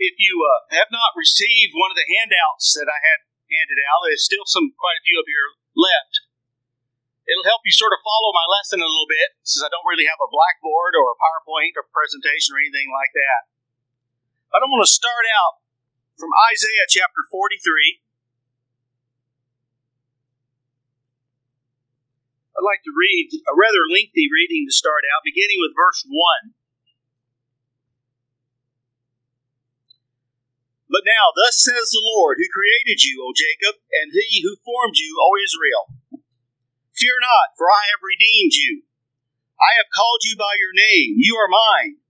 if you uh, have not received one of the handouts that I had handed out, there's still some quite a few of here left. It'll help you sort of follow my lesson a little bit, since I don't really have a blackboard or a PowerPoint or presentation or anything like that. But I'm going to start out from Isaiah chapter 43. I'd like to read a rather lengthy reading to start out, beginning with verse 1. But now, thus says the Lord, who created you, O Jacob, and he who formed you, O Israel. Fear not, for I have redeemed you. I have called you by your name. You are mine.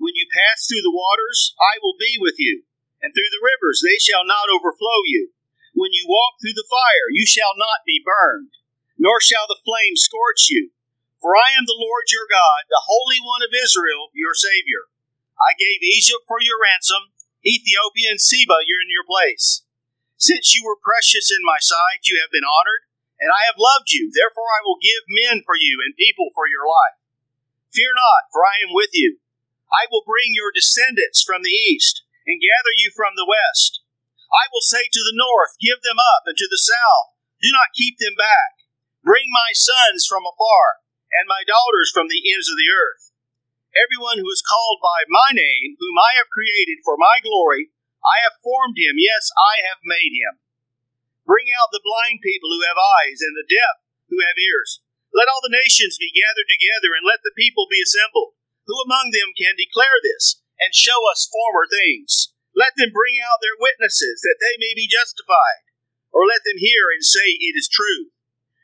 When you pass through the waters, I will be with you, and through the rivers, they shall not overflow you. When you walk through the fire, you shall not be burned nor shall the flame scorch you. For I am the Lord your God, the Holy One of Israel, your Savior. I gave Egypt for your ransom, Ethiopia and Seba you're in your place. Since you were precious in my sight, you have been honored, and I have loved you. Therefore I will give men for you and people for your life. Fear not, for I am with you. I will bring your descendants from the east, and gather you from the west. I will say to the north, Give them up, and to the south, Do not keep them back. Bring my sons from afar, and my daughters from the ends of the earth. Everyone who is called by my name, whom I have created for my glory, I have formed him, yes, I have made him. Bring out the blind people who have eyes, and the deaf who have ears. Let all the nations be gathered together, and let the people be assembled. Who among them can declare this, and show us former things? Let them bring out their witnesses, that they may be justified. Or let them hear and say, It is true.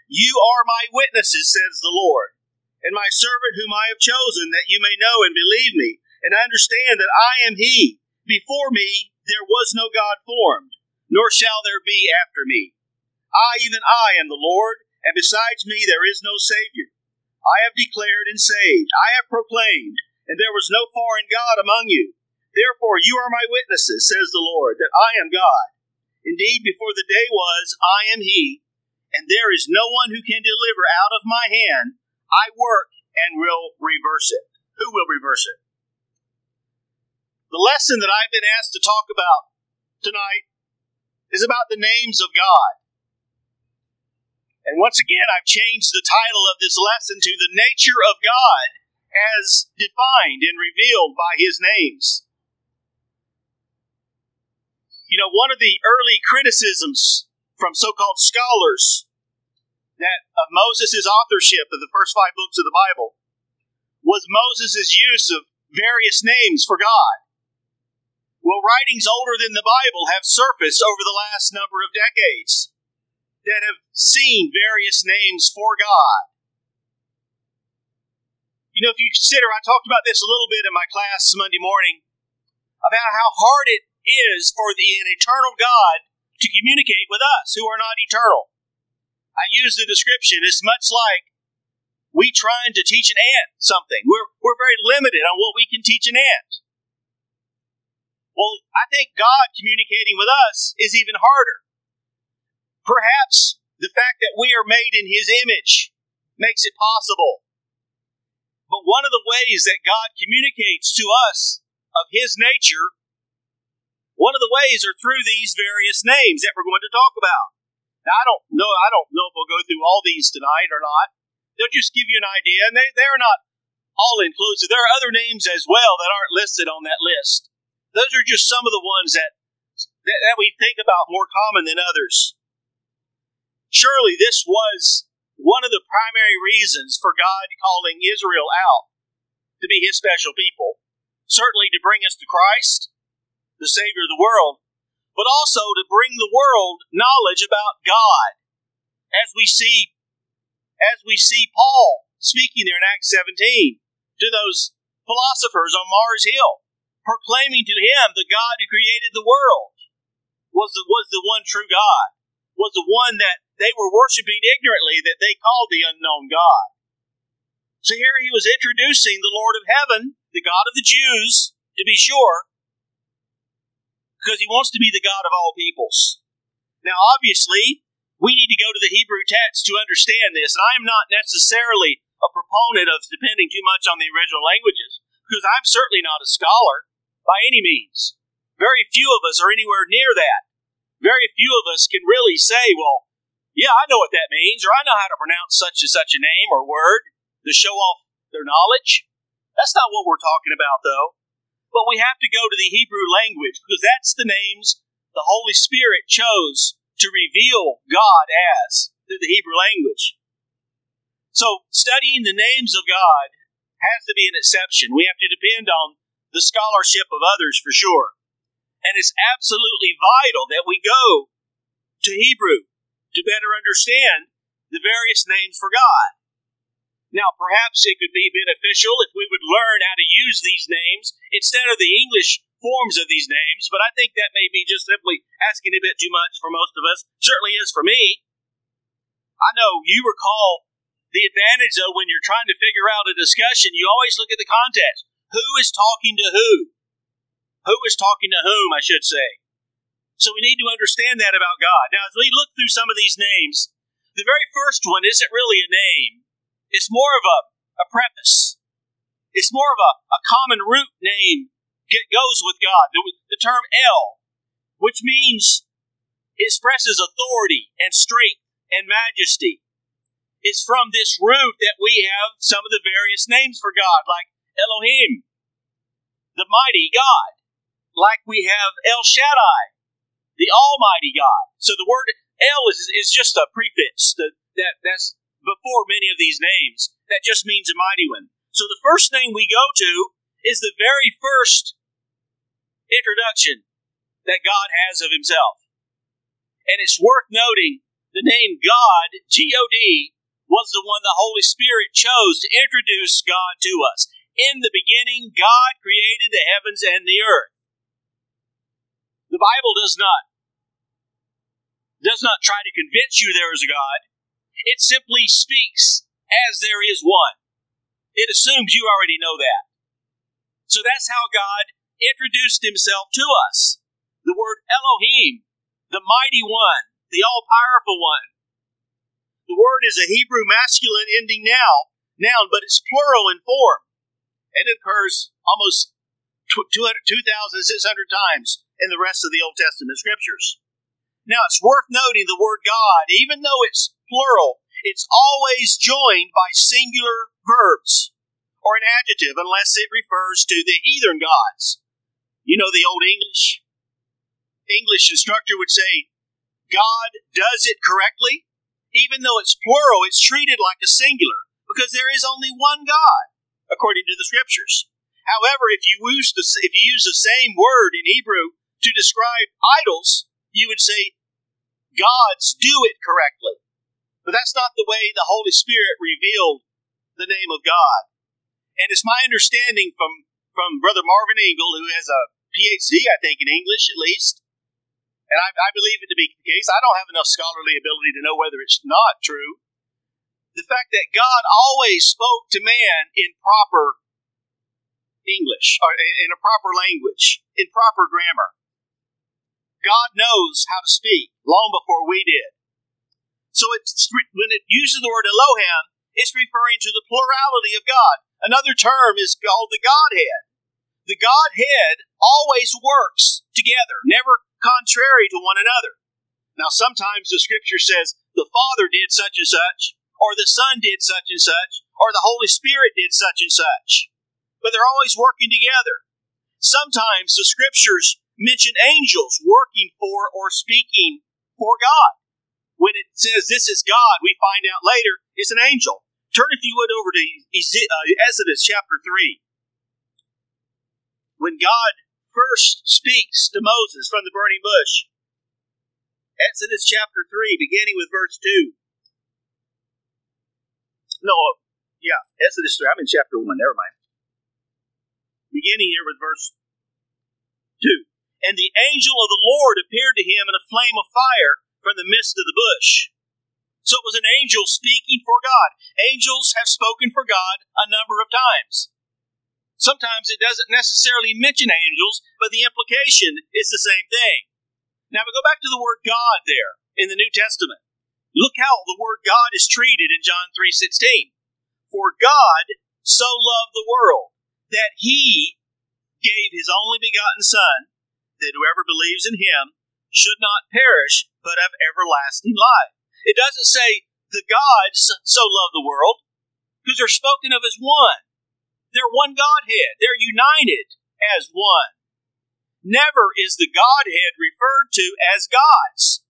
You are my witnesses, says the Lord, and my servant whom I have chosen, that you may know and believe me, and understand that I am He. Before me there was no God formed, nor shall there be after me. I, even I, am the Lord, and besides me there is no Savior. I have declared and saved, I have proclaimed, and there was no foreign God among you. Therefore you are my witnesses, says the Lord, that I am God. Indeed, before the day was, I am He, and there is no one who can deliver out of my hand. I work and will reverse it. Who will reverse it? The lesson that I've been asked to talk about tonight is about the names of God. And once again, I've changed the title of this lesson to The Nature of God as defined and revealed by His names. You know, one of the early criticisms from so called scholars that of Moses' authorship of the first five books of the Bible was Moses' use of various names for God. Well, writings older than the Bible have surfaced over the last number of decades that have seen various names for God. You know, if you consider, I talked about this a little bit in my class Monday morning about how hard it is for the, an eternal God to communicate with us who are not eternal. I use the description, it's much like we trying to teach an ant something. We're, we're very limited on what we can teach an ant. Well, I think God communicating with us is even harder. Perhaps the fact that we are made in His image makes it possible. But one of the ways that God communicates to us of His nature one of the ways are through these various names that we're going to talk about. Now, I don't know. I don't know if we'll go through all these tonight or not. They'll just give you an idea, and they, they're not all inclusive. There are other names as well that aren't listed on that list. Those are just some of the ones that, that, that we think about more common than others. Surely this was one of the primary reasons for God calling Israel out to be his special people. Certainly to bring us to Christ, the Savior of the world, but also to bring the world knowledge about God. As we see, as we see Paul speaking there in Acts 17 to those philosophers on Mars Hill, proclaiming to him the God who created the world was the, was the one true God, was the one that they were worshiping ignorantly that they called the unknown God. So here he was introducing the Lord of heaven, the God of the Jews, to be sure, because he wants to be the God of all peoples. Now, obviously, we need to go to the Hebrew text to understand this, and I am not necessarily a proponent of depending too much on the original languages, because I'm certainly not a scholar by any means. Very few of us are anywhere near that. Very few of us can really say, well, yeah, I know what that means, or I know how to pronounce such and such a name or word to show off their knowledge. That's not what we're talking about, though. But we have to go to the Hebrew language because that's the names the Holy Spirit chose to reveal God as through the Hebrew language. So, studying the names of God has to be an exception. We have to depend on the scholarship of others for sure. And it's absolutely vital that we go to Hebrew to better understand the various names for God. Now, perhaps it could be beneficial if we would learn how to use these names instead of the English forms of these names, but I think that may be just simply asking a bit too much for most of us. Certainly is for me. I know you recall the advantage, though, when you're trying to figure out a discussion, you always look at the context. Who is talking to who? Who is talking to whom, I should say. So we need to understand that about God. Now, as we look through some of these names, the very first one isn't really a name, it's more of a, a preface. It's more of a, a common root name that goes with God. The, the term El, which means expresses authority and strength and majesty It's from this root that we have some of the various names for God, like Elohim, the mighty God, like we have El Shaddai, the Almighty God. So the word El is, is just a prefix that, that that's before many of these names. That just means a mighty one. So the first name we go to is the very first introduction that God has of Himself. And it's worth noting the name God, G O D, was the one the Holy Spirit chose to introduce God to us. In the beginning, God created the heavens and the earth. The Bible does not does not try to convince you there is a God. It simply speaks as there is one. It assumes you already know that. So that's how God introduced himself to us. The word Elohim, the mighty one, the all powerful one, the word is a Hebrew masculine ending now, noun, but it's plural in form. And it occurs almost 2,600 times in the rest of the Old Testament scriptures. Now, it's worth noting the word God, even though it's plural, it's always joined by singular verbs or an adjective unless it refers to the heathen gods. You know the Old English. English instructor would say, God does it correctly even though it's plural, it's treated like a singular because there is only one God, according to the scriptures. However, if you use the, if you use the same word in Hebrew to describe idols, you would say gods do it correctly. But that's not the way the Holy Spirit revealed the name of God. And it's my understanding from, from Brother Marvin Engel, who has a PhD, I think, in English at least, and I, I believe it to be the case. I don't have enough scholarly ability to know whether it's not true. The fact that God always spoke to man in proper English, or in a proper language, in proper grammar. God knows how to speak long before we did. So it's, when it uses the word Elohim, it's referring to the plurality of God. Another term is called the Godhead. The Godhead always works together, never contrary to one another. Now, sometimes the scripture says the Father did such and such, or the Son did such and such, or the Holy Spirit did such and such. But they're always working together. Sometimes the scriptures mention angels working for or speaking for God. When it says this is God, we find out later it's an angel. Turn, if you would, over to uh, Exodus chapter 3. When God first speaks to Moses from the burning bush. Exodus chapter 3, beginning with verse 2. No, yeah, Exodus 3. I'm in chapter 1, never mind. Beginning here with verse 2. And the angel of the Lord appeared to him in a flame of fire from the midst of the bush. So it was an angel speaking for God. Angels have spoken for God a number of times. Sometimes it doesn't necessarily mention angels, but the implication is the same thing. Now we go back to the word God there in the New Testament. Look how the word God is treated in John 3:16. For God so loved the world that he gave his only begotten son that whoever believes in him should not perish, but have everlasting life. It doesn't say the gods so love the world, because they're spoken of as one. They're one Godhead. They're united as one. Never is the Godhead referred to as gods.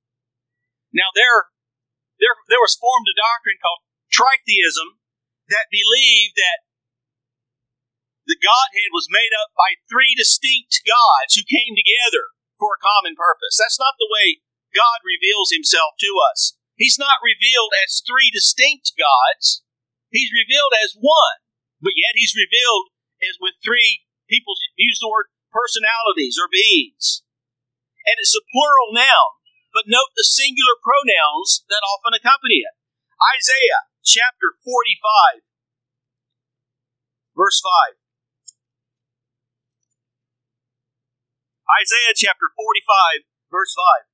Now there, there, there was formed a doctrine called tritheism that believed that the Godhead was made up by three distinct gods who came together for a common purpose. That's not the way God reveals himself to us. He's not revealed as three distinct gods. He's revealed as one, but yet he's revealed as with three people use the word personalities or beings. And it's a plural noun, but note the singular pronouns that often accompany it. Isaiah chapter 45, verse 5. Isaiah chapter 45, verse 5.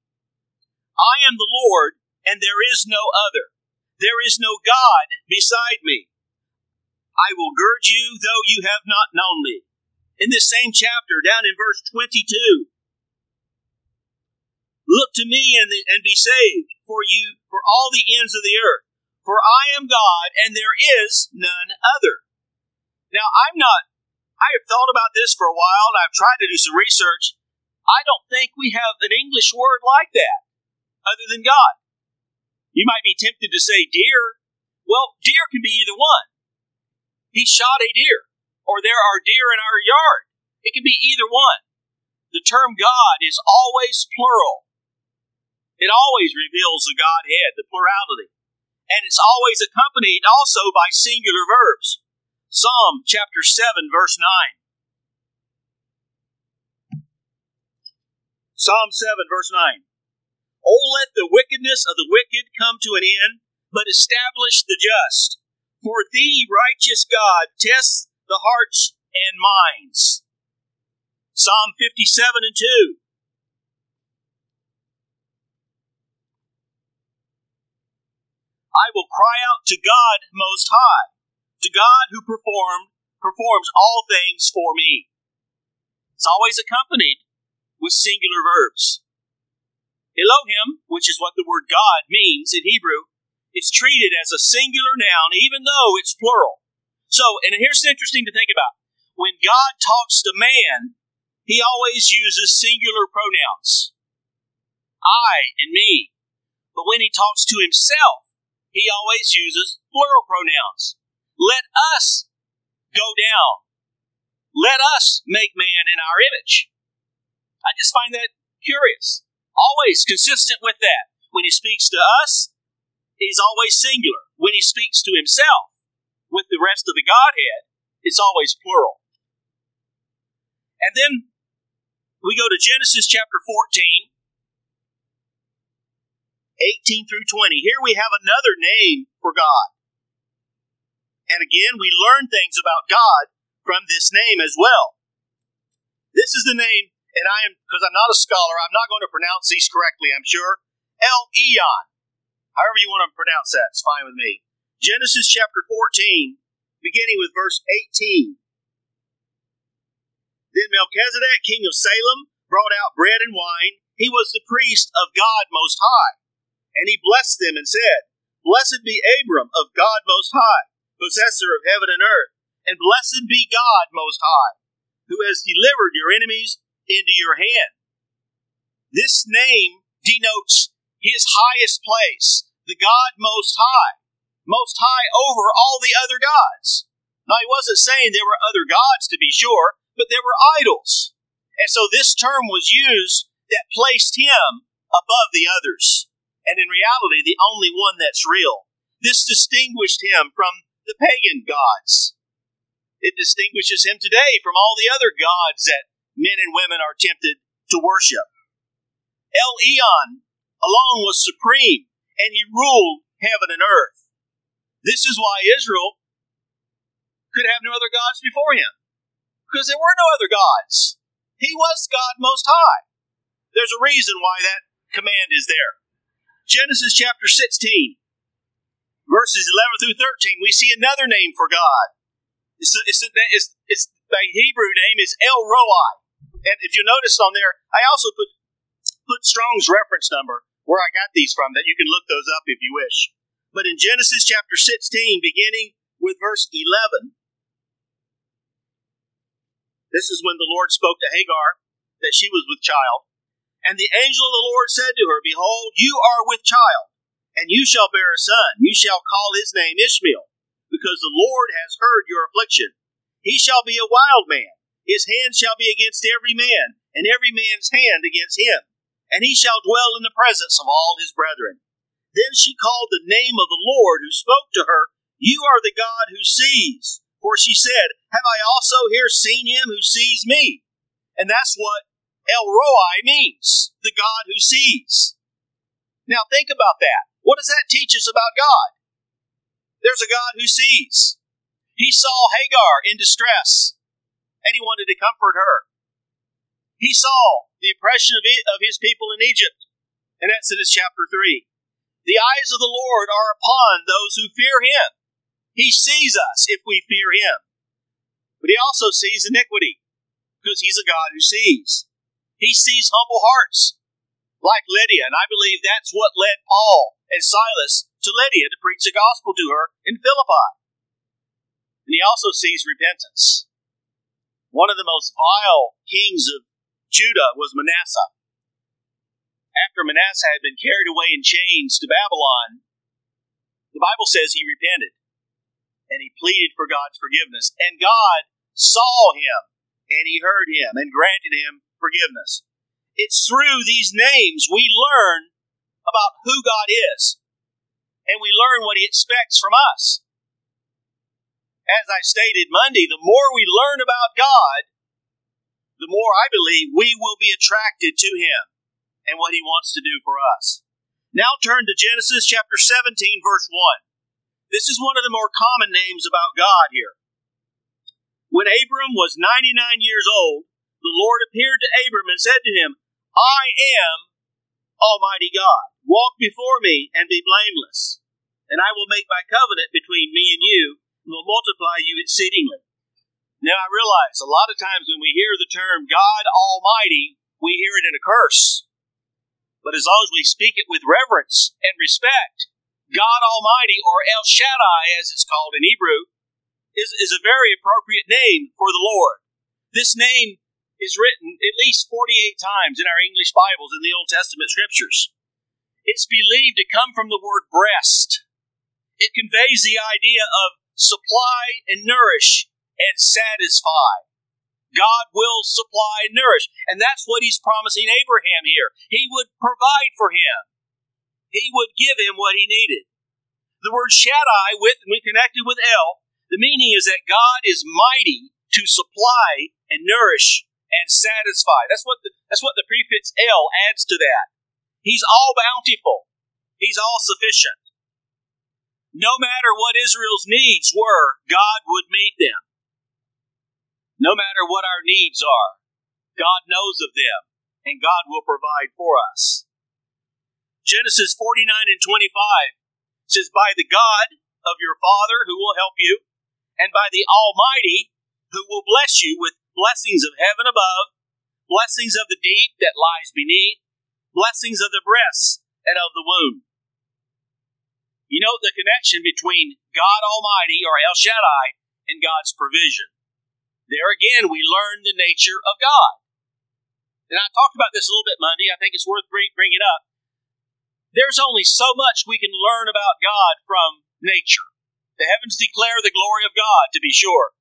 I am the Lord, and there is no other. There is no God beside me. I will gird you, though you have not known me. In this same chapter, down in verse 22, Look to me and, the, and be saved, for you, for all the ends of the earth. For I am God, and there is none other. Now, I'm not, I have thought about this for a while, and I've tried to do some research. I don't think we have an English word like that other than God. You might be tempted to say deer. Well, deer can be either one. He shot a deer, or there are deer in our yard. It can be either one. The term God is always plural. It always reveals the Godhead, the plurality. And it's always accompanied also by singular verbs. Psalm chapter 7, verse 9. Psalm 7, verse 9. Oh, let the wickedness of the wicked come to an end, but establish the just. For thee, righteous God, tests the hearts and minds. Psalm 57 and 2. I will cry out to God most high, to God who performed performs all things for me. It's always accompanied with singular verbs. Elohim, which is what the word God means in Hebrew, is treated as a singular noun, even though it's plural. So, and here's interesting to think about. When God talks to man, he always uses singular pronouns. I and me. But when he talks to himself, he always uses plural pronouns. Let us go down. Let us make man in our image. I just find that curious. Always consistent with that. When he speaks to us, he's always singular. When he speaks to himself with the rest of the Godhead, it's always plural. And then we go to Genesis chapter 14, 18 through 20. Here we have another name for God. And again, we learn things about God from this name as well. This is the name and I am, because I'm not a scholar, I'm not going to pronounce these correctly, I'm sure. El Elyon. However you want to pronounce that, it's fine with me. Genesis chapter 14, beginning with verse 18. Then Melchizedek, king of Salem, brought out bread and wine. He was the priest of God Most High. And he blessed them and said, Blessed be Abram of God Most High, possessor of heaven and earth, and blessed be God Most High, who has delivered your enemies into your hand. This name denotes his highest place, the God most high, most high over all the other gods. Now, he wasn't saying there were other gods to be sure, but there were idols. And so this term was used that placed him above the others. And in reality, the only one that's real. This distinguished him from the pagan gods. It distinguishes him today from all the other gods that men and women are tempted to worship. El Elyon alone was supreme, and he ruled heaven and earth. This is why Israel could have no other gods before him, because there were no other gods. He was God Most High. There's a reason why that command is there. Genesis chapter 16, verses 11 through 13, we see another name for God. It's, it's, it's, it's the Hebrew name is El Roi. And if you notice on there, I also put put Strong's reference number where I got these from that you can look those up if you wish. But in Genesis chapter 16, beginning with verse 11, this is when the Lord spoke to Hagar that she was with child. And the angel of the Lord said to her, Behold, you are with child, and you shall bear a son. You shall call his name Ishmael, because the Lord has heard your affliction. He shall be a wild man. His hand shall be against every man, and every man's hand against him. And he shall dwell in the presence of all his brethren. Then she called the name of the Lord who spoke to her, You are the God who sees. For she said, Have I also here seen him who sees me? And that's what El Roi means, the God who sees. Now think about that. What does that teach us about God? There's a God who sees. He saw Hagar in distress, and he wanted to comfort her. He saw the oppression of of his people in Egypt in Exodus chapter 3. The eyes of the Lord are upon those who fear him. He sees us if we fear him. But he also sees iniquity because he's a God who sees. He sees humble hearts, like Lydia, and I believe that's what led Paul and Silas to Lydia to preach the gospel to her in Philippi. And he also sees repentance. One of the most vile kings of Judah was Manasseh. After Manasseh had been carried away in chains to Babylon, the Bible says he repented and he pleaded for God's forgiveness. And God saw him and he heard him and granted him forgiveness. It's through these names we learn about who God is, and we learn what He expects from us. As I stated Monday, the more we learn about God, the more I believe we will be attracted to Him and what He wants to do for us. Now turn to Genesis chapter 17, verse 1. This is one of the more common names about God here. When Abram was 99 years old, the Lord appeared to Abram and said to him, I am Almighty God. Walk before me and be blameless, and I will make my covenant between me and you, will multiply you exceedingly. Now I realize a lot of times when we hear the term God Almighty, we hear it in a curse. But as long as we speak it with reverence and respect, God Almighty, or El Shaddai as it's called in Hebrew, is, is a very appropriate name for the Lord. This name is written at least 48 times in our English Bibles in the Old Testament scriptures. It's believed to come from the word breast. It conveys the idea of supply and nourish and satisfy. God will supply and nourish. And that's what he's promising Abraham here. He would provide for him. He would give him what he needed. The word Shaddai, with when connected with El, the meaning is that God is mighty to supply and nourish and satisfy. That's what the, that's what the prefix El adds to that. He's all bountiful. He's all sufficient. No matter what Israel's needs were, God would meet them. No matter what our needs are, God knows of them, and God will provide for us. Genesis 49 and 25 says, By the God of your father who will help you, and by the Almighty who will bless you with blessings of heaven above, blessings of the deep that lies beneath, blessings of the breasts and of the womb. You note the connection between God Almighty, or El Shaddai, and God's provision. There again, we learn the nature of God. And I talked about this a little bit Monday. I think it's worth bringing up. There's only so much we can learn about God from nature. The heavens declare the glory of God, to be sure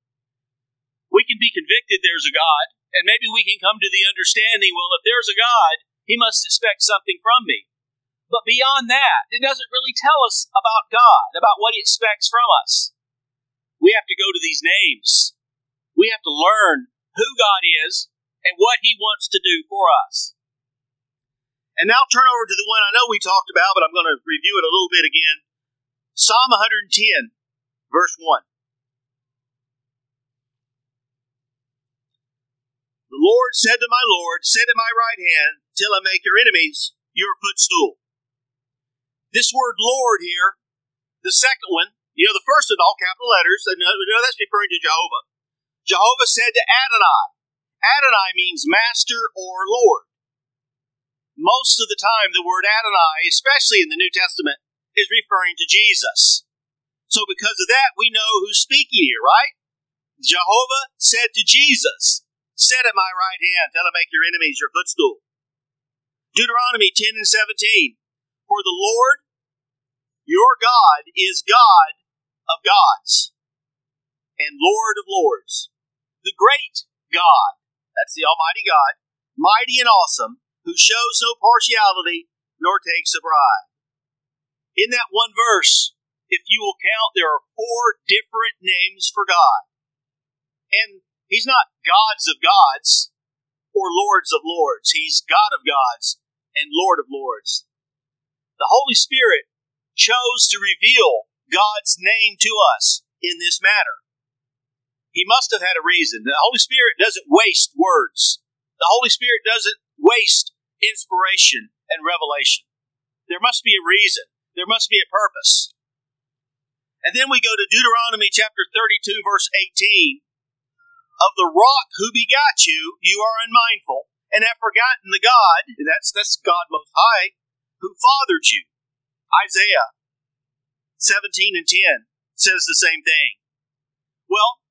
we can be convicted there's a God, and maybe we can come to the understanding well, if there's a God, he must expect something from me. But beyond that, it doesn't really tell us about God, about what he expects from us. We have to go to these names. We have to learn who God is and what he wants to do for us. And now turn over to the one I know we talked about, but I'm going to review it a little bit again. Psalm 110, verse 1. The Lord said to my Lord, Sit at my right hand till I make your enemies your footstool. This word Lord here, the second one, you know, the first in all capital letters, and uh, we know that's referring to Jehovah. Jehovah said to Adonai. Adonai means master or Lord. Most of the time, the word Adonai, especially in the New Testament, is referring to Jesus. So, because of that, we know who's speaking here, right? Jehovah said to Jesus, Sit at my right hand till I make your enemies your footstool. Deuteronomy 10 and 17. For the Lord your God is God of gods and Lord of lords, the great God, that's the Almighty God, mighty and awesome, who shows no partiality nor takes a bribe. In that one verse, if you will count, there are four different names for God. And He's not gods of gods or lords of lords. He's God of gods and Lord of lords. The Holy Spirit chose to reveal God's name to us in this matter. He must have had a reason. The Holy Spirit doesn't waste words. The Holy Spirit doesn't waste inspiration and revelation. There must be a reason. There must be a purpose. And then we go to Deuteronomy chapter 32, verse 18. Of the rock who begot you, you are unmindful, and have forgotten the God, that's, that's God Most High, who fathered you. Isaiah 17 and 10 says the same thing. Well,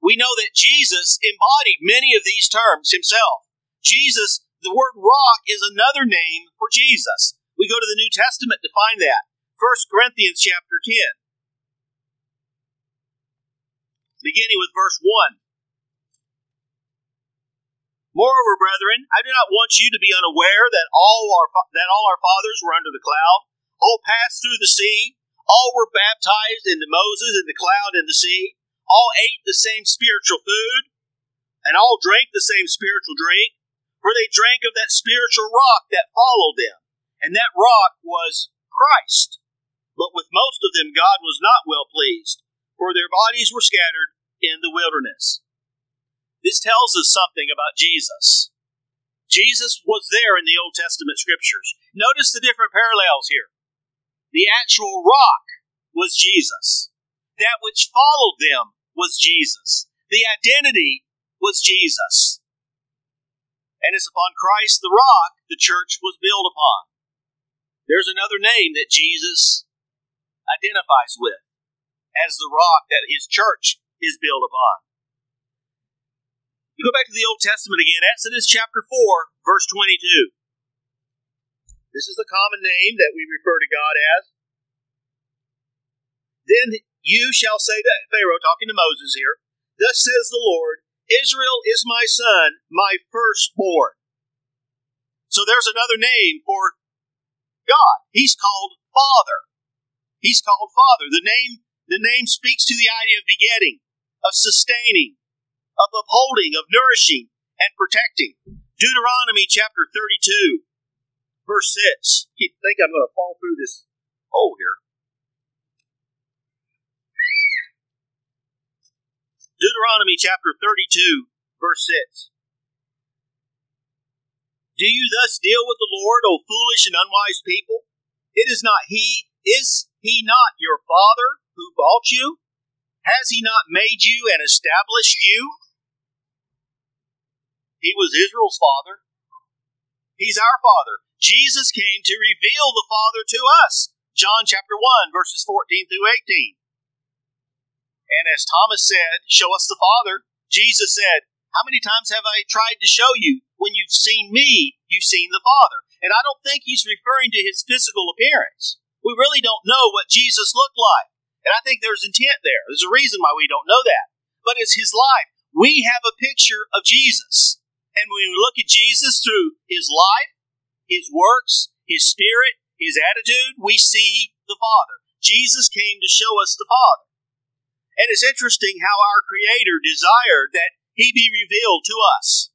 we know that Jesus embodied many of these terms himself. Jesus, the word rock is another name for Jesus. We go to the New Testament to find that. 1 Corinthians chapter 10. Beginning with verse 1. Moreover, brethren, I do not want you to be unaware that all our that all our fathers were under the cloud, all passed through the sea, all were baptized into Moses in the cloud and the sea, all ate the same spiritual food, and all drank the same spiritual drink, for they drank of that spiritual rock that followed them, and that rock was Christ. But with most of them God was not well pleased, for their bodies were scattered in the wilderness. This tells us something about Jesus. Jesus was there in the Old Testament scriptures. Notice the different parallels here. The actual rock was Jesus. That which followed them was Jesus. The identity was Jesus. And it's upon Christ the rock the church was built upon. There's another name that Jesus identifies with as the rock that his church is built upon. You go back to the Old Testament again, Exodus chapter 4, verse 22. This is the common name that we refer to God as. Then you shall say to Pharaoh, talking to Moses here, Thus says the Lord, Israel is my son, my firstborn. So there's another name for God. He's called Father. He's called Father. The name, the name speaks to the idea of begetting, of sustaining, of upholding, of nourishing, and protecting. Deuteronomy chapter 32, verse 6. I think I'm going to fall through this hole here. Deuteronomy chapter 32, verse 6. Do you thus deal with the Lord, O foolish and unwise people? It is not He, is He not your Father who bought you? Has He not made you and established you? He was Israel's father. He's our father. Jesus came to reveal the Father to us. John chapter 1, verses 14 through 18. And as Thomas said, Show us the Father, Jesus said, How many times have I tried to show you? When you've seen me, you've seen the Father. And I don't think he's referring to his physical appearance. We really don't know what Jesus looked like. And I think there's intent there. There's a reason why we don't know that. But it's his life. We have a picture of Jesus. And when we look at Jesus through his life, his works, his spirit, his attitude, we see the Father. Jesus came to show us the Father. And it's interesting how our Creator desired that he be revealed to us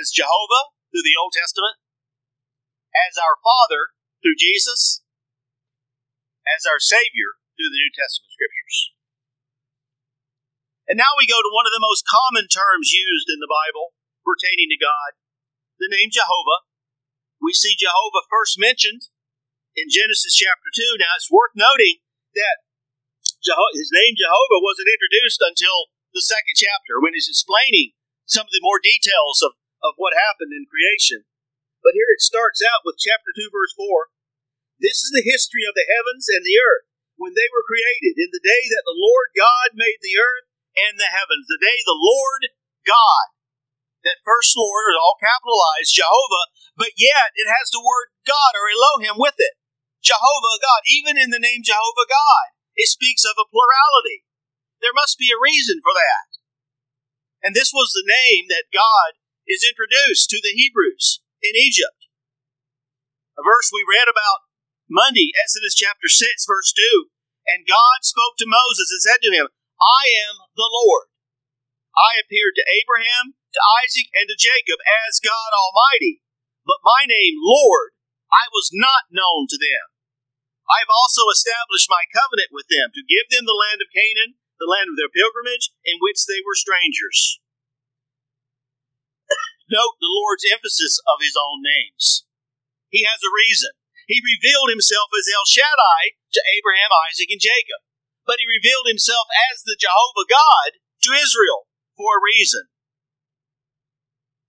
as Jehovah through the Old Testament, as our Father through Jesus, as our Savior through the New Testament Scriptures. And now we go to one of the most common terms used in the Bible pertaining to God, the name Jehovah. We see Jehovah first mentioned in Genesis chapter 2. Now it's worth noting that his name Jehovah wasn't introduced until the second chapter when he's explaining some of the more details of, of what happened in creation. But here it starts out with chapter 2, verse 4. This is the history of the heavens and the earth when they were created, in the day that the Lord God made the earth and the heavens. The day the Lord God, that first Lord is all capitalized, Jehovah, but yet it has the word God or Elohim with it. Jehovah God. Even in the name Jehovah God, it speaks of a plurality. There must be a reason for that. And this was the name that God is introduced to the Hebrews in Egypt. A verse we read about Monday, Exodus chapter 6, verse 2. And God spoke to Moses and said to him, I am the Lord. I appeared to Abraham, to Isaac, and to Jacob as God Almighty. But my name, Lord, I was not known to them. I have also established my covenant with them to give them the land of Canaan the land of their pilgrimage, in which they were strangers. Note the Lord's emphasis of his own names. He has a reason. He revealed himself as El Shaddai to Abraham, Isaac, and Jacob. But he revealed himself as the Jehovah God to Israel for a reason.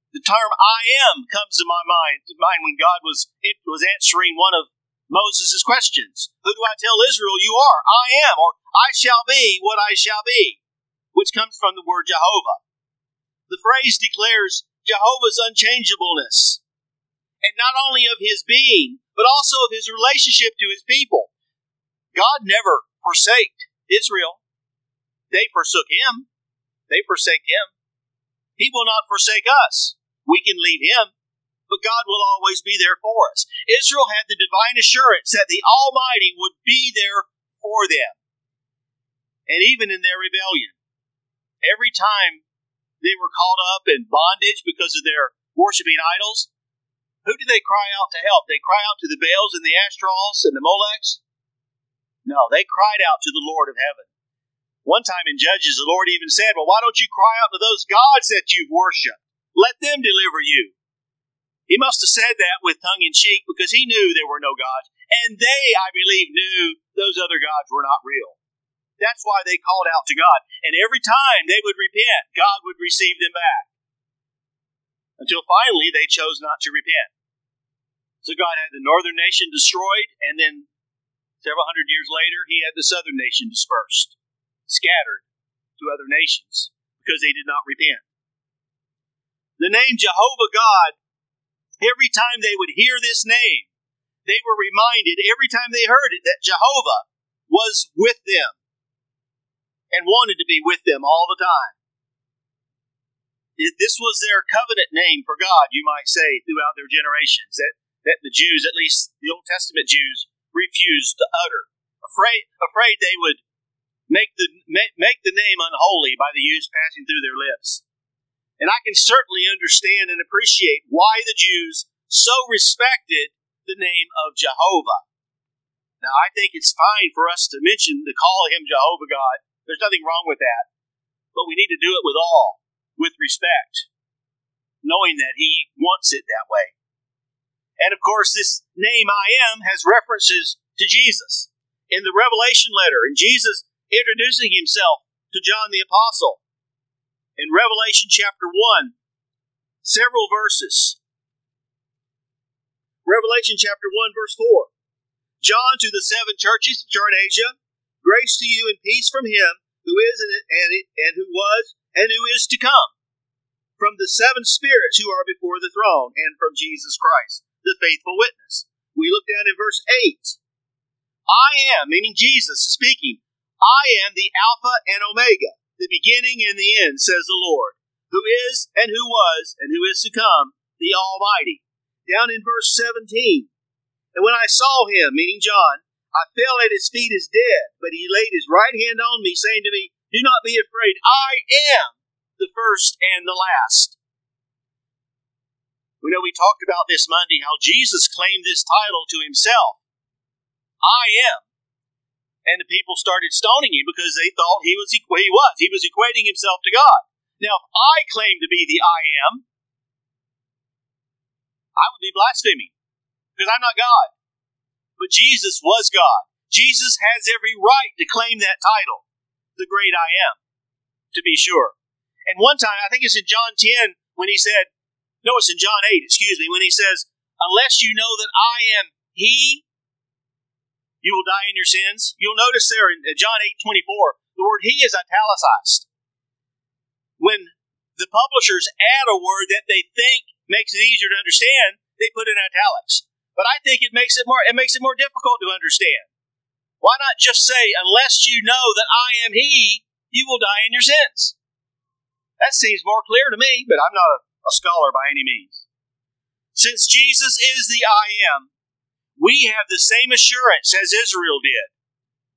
The term I am comes to my mind, mind when God was, was answering one of Moses' questions. Who do I tell Israel you are? I am, or I shall be what I shall be, which comes from the word Jehovah. The phrase declares Jehovah's unchangeableness, and not only of his being, but also of his relationship to his people. God never forsaked Israel. They forsook him. They forsake him. He will not forsake us. We can leave him but God will always be there for us. Israel had the divine assurance that the Almighty would be there for them. And even in their rebellion, every time they were caught up in bondage because of their worshiping idols, who did they cry out to help? They cry out to the Baals and the Ashtaroths and the Molechs? No, they cried out to the Lord of heaven. One time in Judges, the Lord even said, Well, why don't you cry out to those gods that you've worshiped? Let them deliver you. He must have said that with tongue in cheek because he knew there were no gods. And they, I believe, knew those other gods were not real. That's why they called out to God. And every time they would repent, God would receive them back. Until finally they chose not to repent. So God had the northern nation destroyed, and then several hundred years later, he had the southern nation dispersed, scattered to other nations because they did not repent. The name Jehovah God Every time they would hear this name, they were reminded every time they heard it that Jehovah was with them and wanted to be with them all the time. This was their covenant name for God, you might say, throughout their generations, that, that the Jews, at least the Old Testament Jews, refused to utter. Afraid, afraid they would make the, make the name unholy by the use passing through their lips. And I can certainly understand and appreciate why the Jews so respected the name of Jehovah. Now, I think it's fine for us to mention, to call him Jehovah God. There's nothing wrong with that. But we need to do it with all, with respect, knowing that he wants it that way. And of course, this name I am has references to Jesus. In the Revelation letter, and Jesus introducing himself to John the Apostle, in Revelation chapter 1, several verses. Revelation chapter 1, verse 4. John to the seven churches which are in Asia, grace to you and peace from him who is and, who was and who is to come, from the seven spirits who are before the throne, and from Jesus Christ, the faithful witness. We look down in verse 8. I am, meaning Jesus speaking, I am the Alpha and Omega, the beginning and the end, says the Lord, who is and who was and who is to come, the Almighty. Down in verse 17. And when I saw him, meaning John, I fell at his feet as dead, but he laid his right hand on me, saying to me, Do not be afraid. I am the first and the last. We know we talked about this Monday how Jesus claimed this title to himself. I am and the people started stoning him because they thought he was he was he was equating himself to God. Now, if I claim to be the I am, I would be blaspheming because I'm not God. But Jesus was God. Jesus has every right to claim that title, the great I am, to be sure. And one time, I think it's in John 10 when he said, no, it's in John 8, excuse me, when he says, unless you know that I am he, you will die in your sins. You'll notice there in uh, John 8, 24, the word he is italicized. When the publishers add a word that they think makes it easier to understand, they put in italics. But I think it makes it more it makes it more difficult to understand. Why not just say, unless you know that I am he, you will die in your sins? That seems more clear to me, but I'm not a, a scholar by any means. Since Jesus is the I am, we have the same assurance as Israel did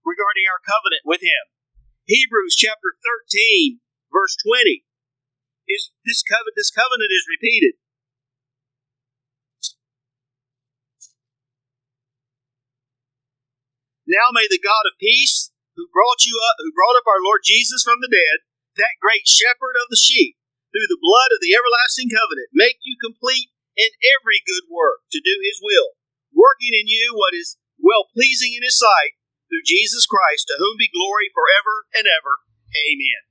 regarding our covenant with him. Hebrews chapter 13, verse 20. Is this covenant this covenant is repeated. Now may the God of peace, who brought you up who brought up our Lord Jesus from the dead, that great shepherd of the sheep, through the blood of the everlasting covenant, make you complete in every good work to do his will, working in you what is well pleasing in his sight, through Jesus Christ, to whom be glory forever and ever. Amen.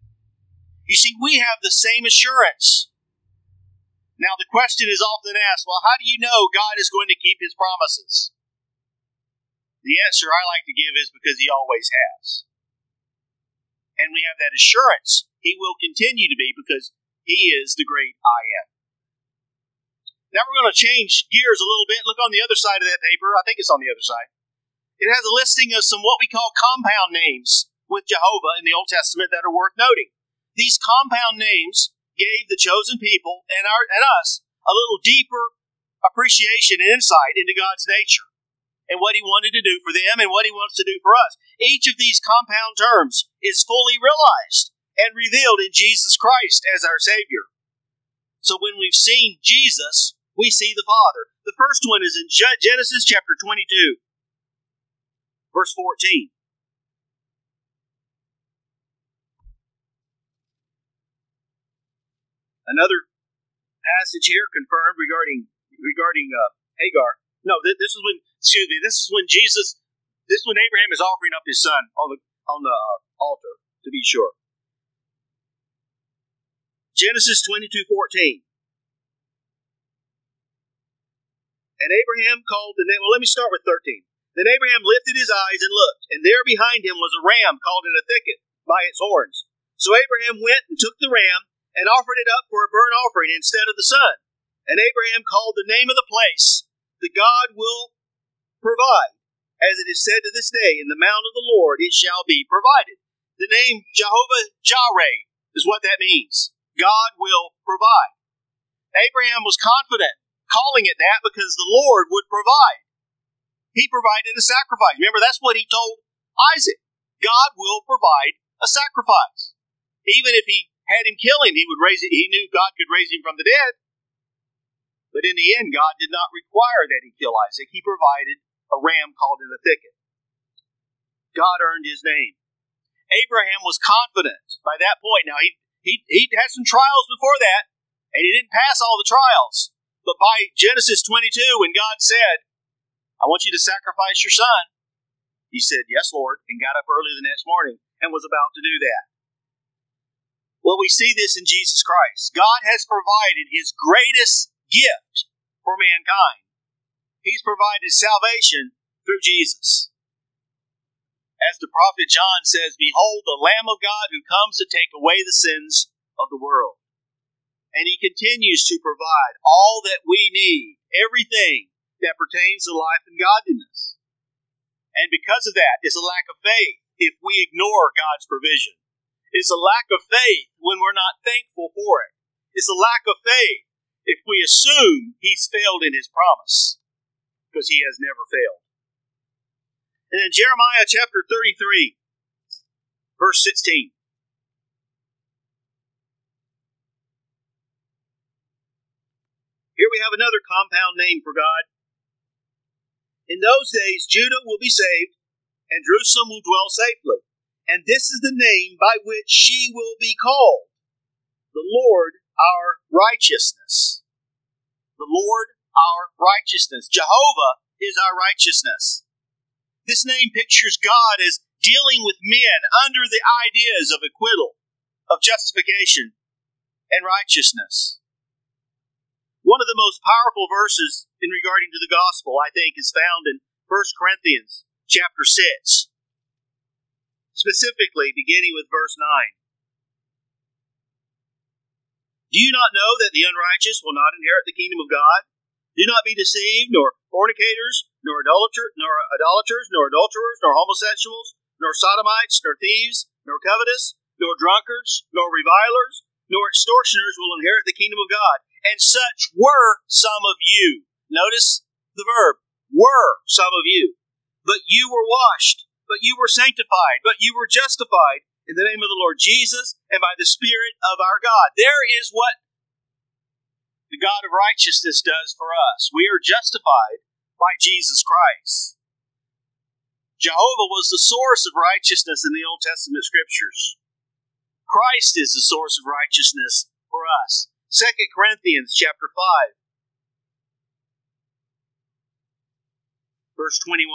You see, we have the same assurance. Now, the question is often asked well, how do you know God is going to keep his promises? The answer I like to give is because he always has. And we have that assurance he will continue to be because he is the great I am. Now we're going to change gears a little bit. Look on the other side of that paper. I think it's on the other side. It has a listing of some what we call compound names with Jehovah in the Old Testament that are worth noting. These compound names gave the chosen people and our and us a little deeper appreciation and insight into God's nature and what he wanted to do for them and what he wants to do for us. Each of these compound terms is fully realized and revealed in Jesus Christ as our Savior. So when we've seen Jesus, we see the Father. The first one is in Genesis chapter 22, verse 14. Another passage here confirmed regarding regarding uh, Hagar. No, th- this is when excuse me. This is when Jesus. This is when Abraham is offering up his son on the on the uh, altar. To be sure. Genesis 22 14. And Abraham called the name. Well, let me start with 13. Then Abraham lifted his eyes and looked, and there behind him was a ram called in a thicket by its horns. So Abraham went and took the ram and offered it up for a burnt offering instead of the son. And Abraham called the name of the place, The God will provide. As it is said to this day, In the mount of the Lord it shall be provided. The name Jehovah Jireh is what that means. God will provide. Abraham was confident, calling it that because the Lord would provide. He provided a sacrifice. Remember, that's what he told Isaac. God will provide a sacrifice. Even if he had him kill him, he would raise it. He knew God could raise him from the dead. But in the end, God did not require that he kill Isaac. He provided a ram called in the thicket. God earned his name. Abraham was confident by that point. Now, he he, he had some trials before that, and he didn't pass all the trials. But by Genesis 22, when God said, I want you to sacrifice your son, he said, Yes, Lord, and got up early the next morning and was about to do that. Well, we see this in Jesus Christ. God has provided his greatest gift for mankind. He's provided salvation through Jesus. As the prophet John says, Behold, the Lamb of God who comes to take away the sins of the world. And he continues to provide all that we need, everything that pertains to life and godliness. And because of that, it's a lack of faith if we ignore God's provision. It's a lack of faith when we're not thankful for it. It's a lack of faith if we assume He's failed in His promise, because He has never failed. And in Jeremiah chapter 33, verse 16. Here we have another compound name for God. In those days, Judah will be saved, and Jerusalem will dwell safely. And this is the name by which she will be called the Lord our righteousness. The Lord our righteousness. Jehovah is our righteousness. This name pictures God as dealing with men under the ideas of acquittal, of justification, and righteousness. One of the most powerful verses in regarding to the gospel, I think, is found in 1 Corinthians chapter 6, specifically beginning with verse 9. Do you not know that the unrighteous will not inherit the kingdom of God? Do not be deceived, nor fornicators, nor idolater, nor idolaters, nor adulterers, nor homosexuals, nor sodomites, nor thieves, nor covetous, nor drunkards, nor revilers, nor extortioners will inherit the kingdom of God. And such were some of you. Notice the verb, were some of you. But you were washed, but you were sanctified, but you were justified in the name of the Lord Jesus and by the Spirit of our God. There is what the God of righteousness does for us. We are justified by Jesus Christ. Jehovah was the source of righteousness in the Old Testament scriptures. Christ is the source of righteousness for us. 2 Corinthians chapter 5 verse 21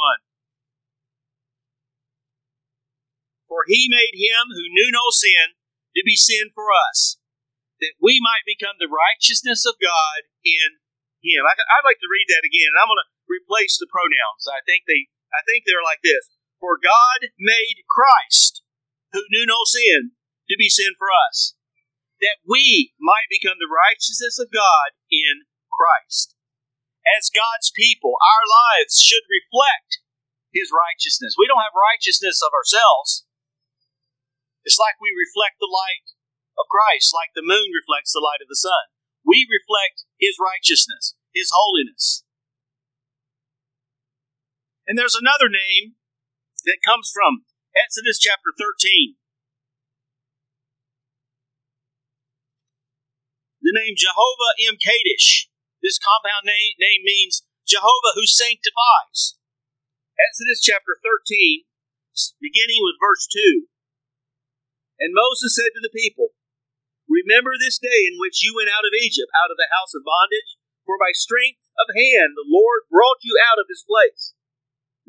For he made him who knew no sin to be sin for us, that we might become the righteousness of God in him. I, would like to read that again, and I'm going to replace the pronouns. I think they, I think they're like this: For God made Christ, who knew no sin, to be sin for us, that we might become the righteousness of God in Christ. As God's people, our lives should reflect His righteousness. We don't have righteousness of ourselves. It's like we reflect the light of Christ, like the moon reflects the light of the sun. We reflect His righteousness, His holiness. And there's another name that comes from Exodus chapter 13. The name Jehovah M'Kaddesh. This compound name, name means Jehovah who sanctifies. Exodus chapter 13, beginning with verse 2. And Moses said to the people, Remember this day in which you went out of Egypt, out of the house of bondage, for by strength of hand the Lord brought you out of this place.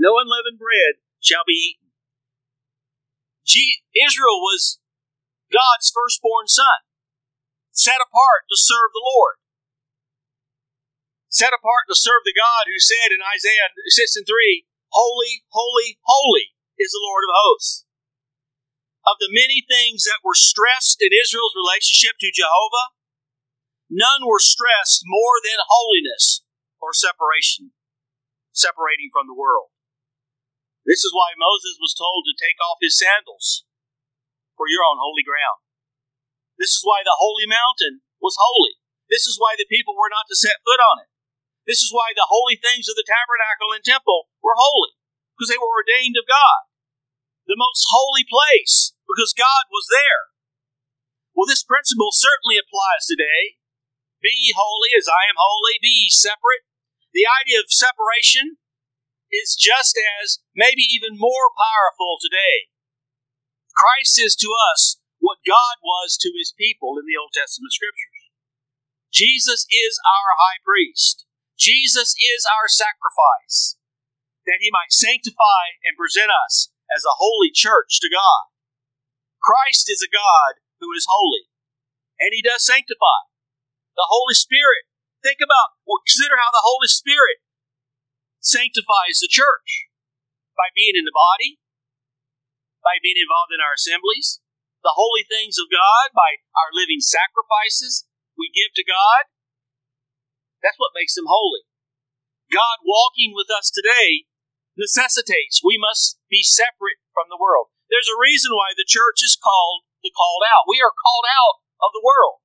No unleavened bread shall be eaten. Israel was God's firstborn son, set apart to serve the Lord, set apart to serve the God who said in Isaiah 6 and 3, Holy, holy, holy is the Lord of hosts of the many things that were stressed in Israel's relationship to Jehovah, none were stressed more than holiness or separation, separating from the world. This is why Moses was told to take off his sandals, for you're on holy ground. This is why the holy mountain was holy. This is why the people were not to set foot on it. This is why the holy things of the tabernacle and temple were holy, because they were ordained of God. The most holy place because God was there. Well, this principle certainly applies today. Be ye holy as I am holy, be ye separate. The idea of separation is just as, maybe even more powerful today. Christ is to us what God was to his people in the Old Testament scriptures. Jesus is our high priest. Jesus is our sacrifice, that he might sanctify and present us as a holy church to God. Christ is a God who is holy, and he does sanctify. The Holy Spirit, think about, well, consider how the Holy Spirit sanctifies the church by being in the body, by being involved in our assemblies, the holy things of God, by our living sacrifices we give to God. That's what makes them holy. God walking with us today necessitates we must be separate from the world. There's a reason why the church is called the called out. We are called out of the world.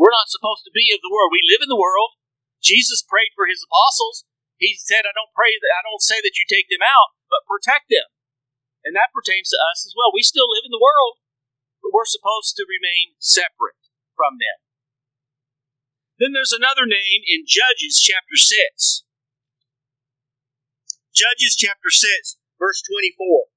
We're not supposed to be of the world. We live in the world. Jesus prayed for his apostles. He said, I don't pray that I don't say that you take them out, but protect them. And that pertains to us as well. We still live in the world, but we're supposed to remain separate from them. Then there's another name in Judges chapter 6. Judges chapter 6, verse 24.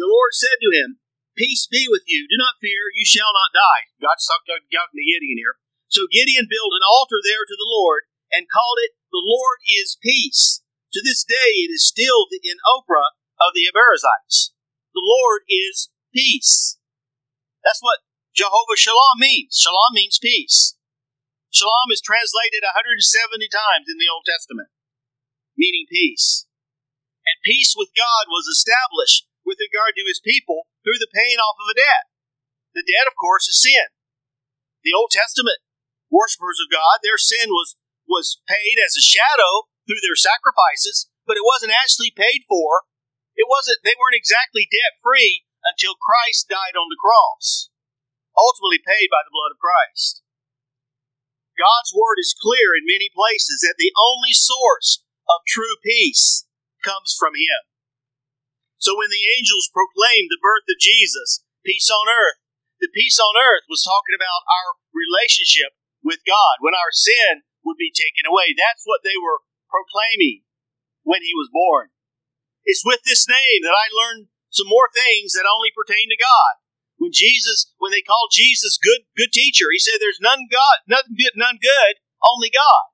The Lord said to him, Peace be with you. Do not fear. You shall not die. God's talking to Gideon here. So Gideon built an altar there to the Lord and called it, The Lord is Peace. To this day, it is still in Ophrah of the. The the Lord is peace. That's what Jehovah Shalom means. Shalom means peace. Shalom is translated 170 times in the Old Testament, meaning peace. And peace with God was established with regard to his people through the paying off of a debt. The debt, of course, is sin. The Old Testament worshippers of God, their sin was, was paid as a shadow through their sacrifices, but it wasn't actually paid for. It wasn't, they weren't exactly debt free until Christ died on the cross, ultimately paid by the blood of Christ. God's word is clear in many places that the only source of true peace comes from Him. So when the angels proclaimed the birth of Jesus, peace on earth, the peace on earth was talking about our relationship with God, when our sin would be taken away. That's what they were proclaiming when He was born. It's with this name that I learned some more things that only pertain to God when Jesus, when they called Jesus good, good teacher, he said, "There's none God, nothing good, none good, only God."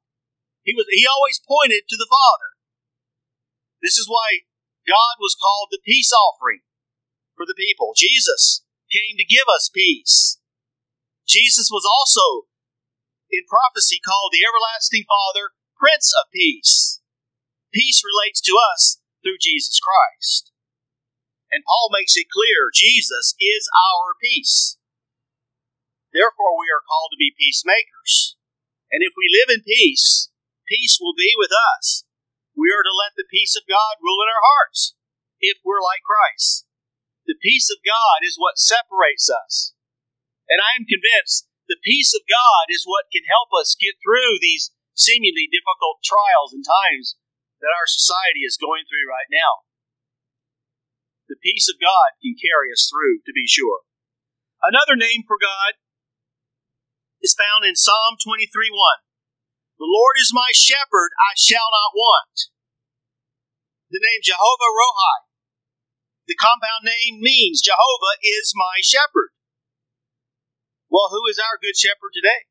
He was, he always pointed to the Father. This is why God was called the peace offering for the people. Jesus came to give us peace. Jesus was also in prophecy called the everlasting Father, Prince of Peace. Peace relates to us through Jesus Christ. And Paul makes it clear Jesus is our peace. Therefore, we are called to be peacemakers. And if we live in peace, peace will be with us. We are to let the peace of God rule in our hearts if we're like Christ. The peace of God is what separates us. And I am convinced the peace of God is what can help us get through these seemingly difficult trials and times that our society is going through right now the peace of God can carry us through, to be sure. Another name for God is found in Psalm 23 1. The Lord is my shepherd, I shall not want. The name Jehovah Rohi, the compound name means Jehovah is my shepherd. Well, who is our good shepherd today?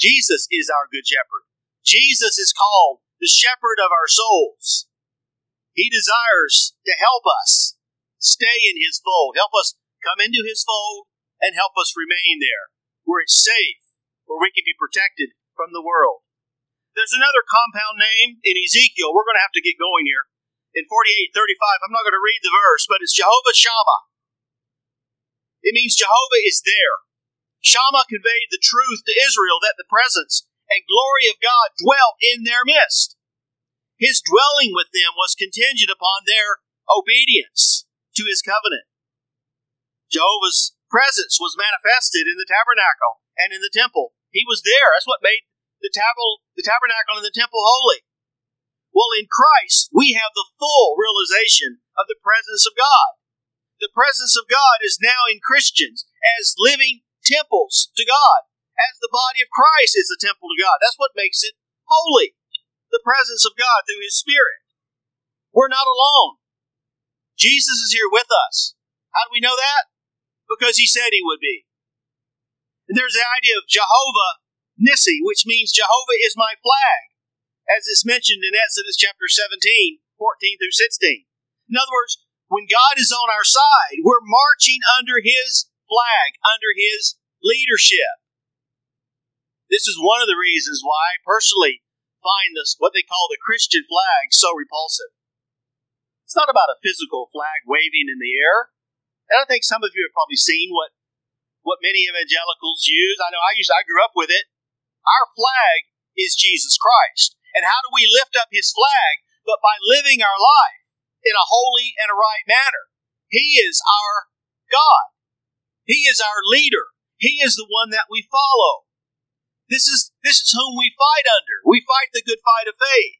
Jesus is our good shepherd. Jesus is called the shepherd of our souls. He desires to help us stay in His fold, help us come into His fold, and help us remain there, where it's safe, where we can be protected from the world. There's another compound name in Ezekiel. We're going to have to get going here. In 48:35, I'm not going to read the verse, but it's Jehovah Shammah. It means Jehovah is there. Shammah conveyed the truth to Israel that the presence and glory of God dwelt in their midst. His dwelling with them was contingent upon their obedience to his covenant. Jehovah's presence was manifested in the tabernacle and in the temple. He was there. That's what made the, tab- the tabernacle and the temple holy. Well, in Christ, we have the full realization of the presence of God. The presence of God is now in Christians as living temples to God, as the body of Christ is the temple to God. That's what makes it holy the presence of God through His Spirit. We're not alone. Jesus is here with us. How do we know that? Because He said He would be. And there's the idea of Jehovah Nissi, which means Jehovah is my flag, as it's mentioned in Exodus chapter 17, 14 through 16. In other words, when God is on our side, we're marching under His flag, under His leadership. This is one of the reasons why I personally find this what they call the Christian flag so repulsive. It's not about a physical flag waving in the air. And I think some of you have probably seen what what many evangelicals use. I know I used I grew up with it. Our flag is Jesus Christ. And how do we lift up his flag but by living our life in a holy and a right manner? He is our God. He is our leader. He is the one that we follow. This is, this is whom we fight under. We fight the good fight of faith.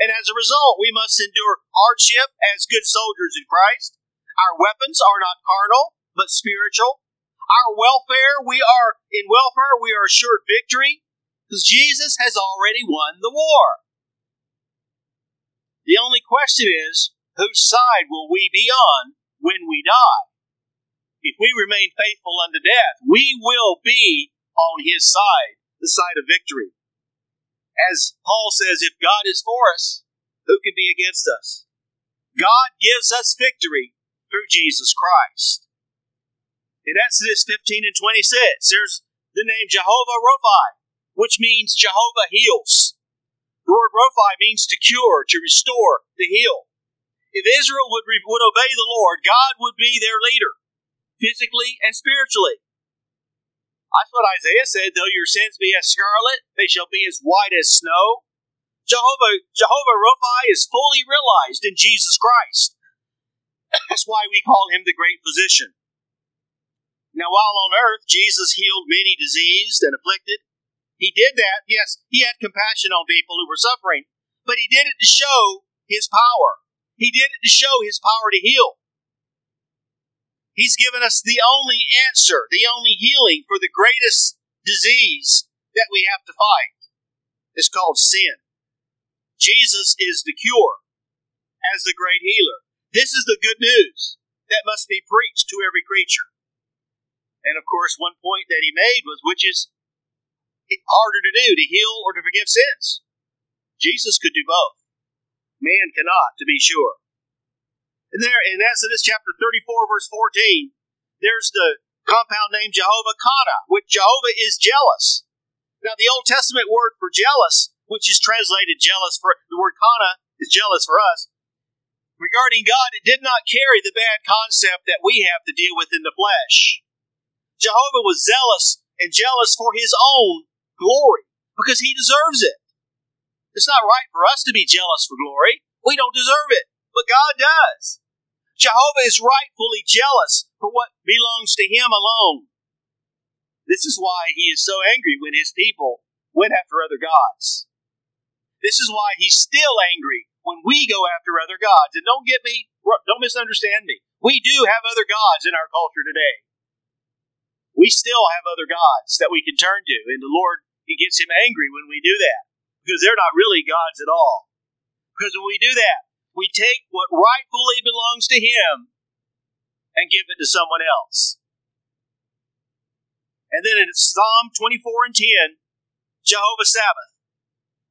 And as a result, we must endure hardship as good soldiers in Christ. Our weapons are not carnal, but spiritual. Our welfare, we are, in welfare, we are assured victory because Jesus has already won the war. The only question is, whose side will we be on when we die? If we remain faithful unto death, we will be on his side the side of victory. As Paul says, if God is for us, who can be against us? God gives us victory through Jesus Christ. In Exodus 15 and 26, there's the name Jehovah Rophi, which means Jehovah heals. The word Rophi means to cure, to restore, to heal. If Israel would, would obey the Lord, God would be their leader, physically and spiritually. That's what Isaiah said, though your sins be as scarlet, they shall be as white as snow. Jehovah, Jehovah Rophi is fully realized in Jesus Christ. That's why we call him the great physician. Now, while on earth, Jesus healed many diseased and afflicted. He did that, yes, he had compassion on people who were suffering, but he did it to show his power. He did it to show his power to heal. He's given us the only answer, the only healing for the greatest disease that we have to fight. It's called sin. Jesus is the cure as the great healer. This is the good news that must be preached to every creature. And of course, one point that he made was which is harder to do, to heal or to forgive sins. Jesus could do both. Man cannot, to be sure. And there in Exodus chapter 34, verse 14, there's the compound name Jehovah Kana, which Jehovah is jealous. Now, the Old Testament word for jealous, which is translated jealous for the word Kana is jealous for us. Regarding God, it did not carry the bad concept that we have to deal with in the flesh. Jehovah was zealous and jealous for his own glory because he deserves it. It's not right for us to be jealous for glory. We don't deserve it, but God does. Jehovah is rightfully jealous for what belongs to him alone. This is why he is so angry when his people went after other gods. This is why he's still angry when we go after other gods. And don't get me, don't misunderstand me. We do have other gods in our culture today we still have other gods that we can turn to. And the Lord, He gets Him angry when we do that because they're not really gods at all. Because when we do that, we take what rightfully belongs to Him and give it to someone else. And then in Psalm 24 and 10, Jehovah Sabaoth.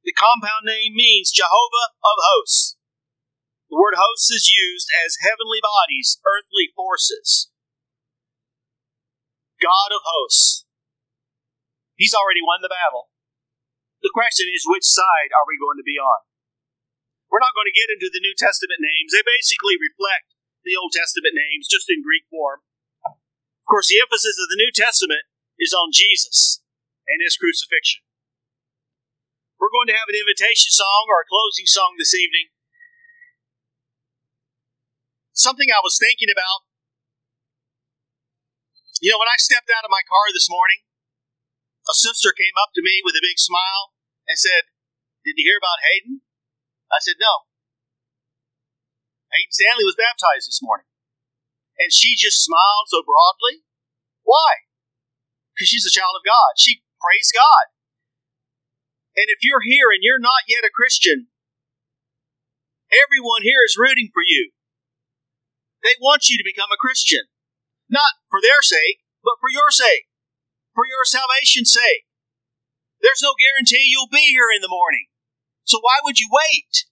The compound name means Jehovah of hosts. The word hosts is used as heavenly bodies, earthly forces. God of hosts. He's already won the battle. The question is, which side are we going to be on? We're not going to get into the New Testament names. They basically reflect the Old Testament names, just in Greek form. Of course, the emphasis of the New Testament is on Jesus and his crucifixion. We're going to have an invitation song or a closing song this evening. Something I was thinking about you know, when I stepped out of my car this morning, a sister came up to me with a big smile and said, Did you hear about Hayden? I said, No. Hayden Stanley was baptized this morning. And she just smiled so broadly. Why? Because she's a child of God. She praised God. And if you're here and you're not yet a Christian, everyone here is rooting for you. They want you to become a Christian. Not for their sake, but for your sake, for your salvation's sake. There's no guarantee you'll be here in the morning. So why would you wait?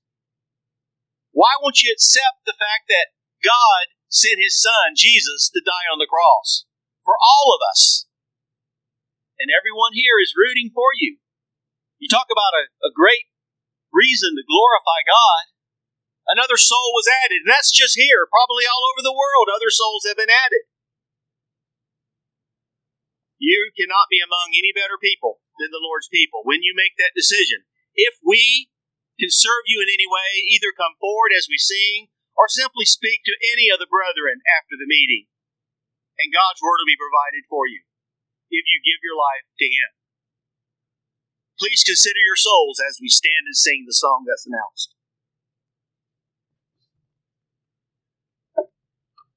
Why won't you accept the fact that God sent his son, Jesus, to die on the cross for all of us? And everyone here is rooting for you. You talk about a, a great reason to glorify God. Another soul was added, and that's just here. Probably all over the world, other souls have been added. You cannot be among any better people than the Lord's people when you make that decision. If we can serve you in any way, either come forward as we sing or simply speak to any of the brethren after the meeting, and God's word will be provided for you if you give your life to Him. Please consider your souls as we stand and sing the song that's announced.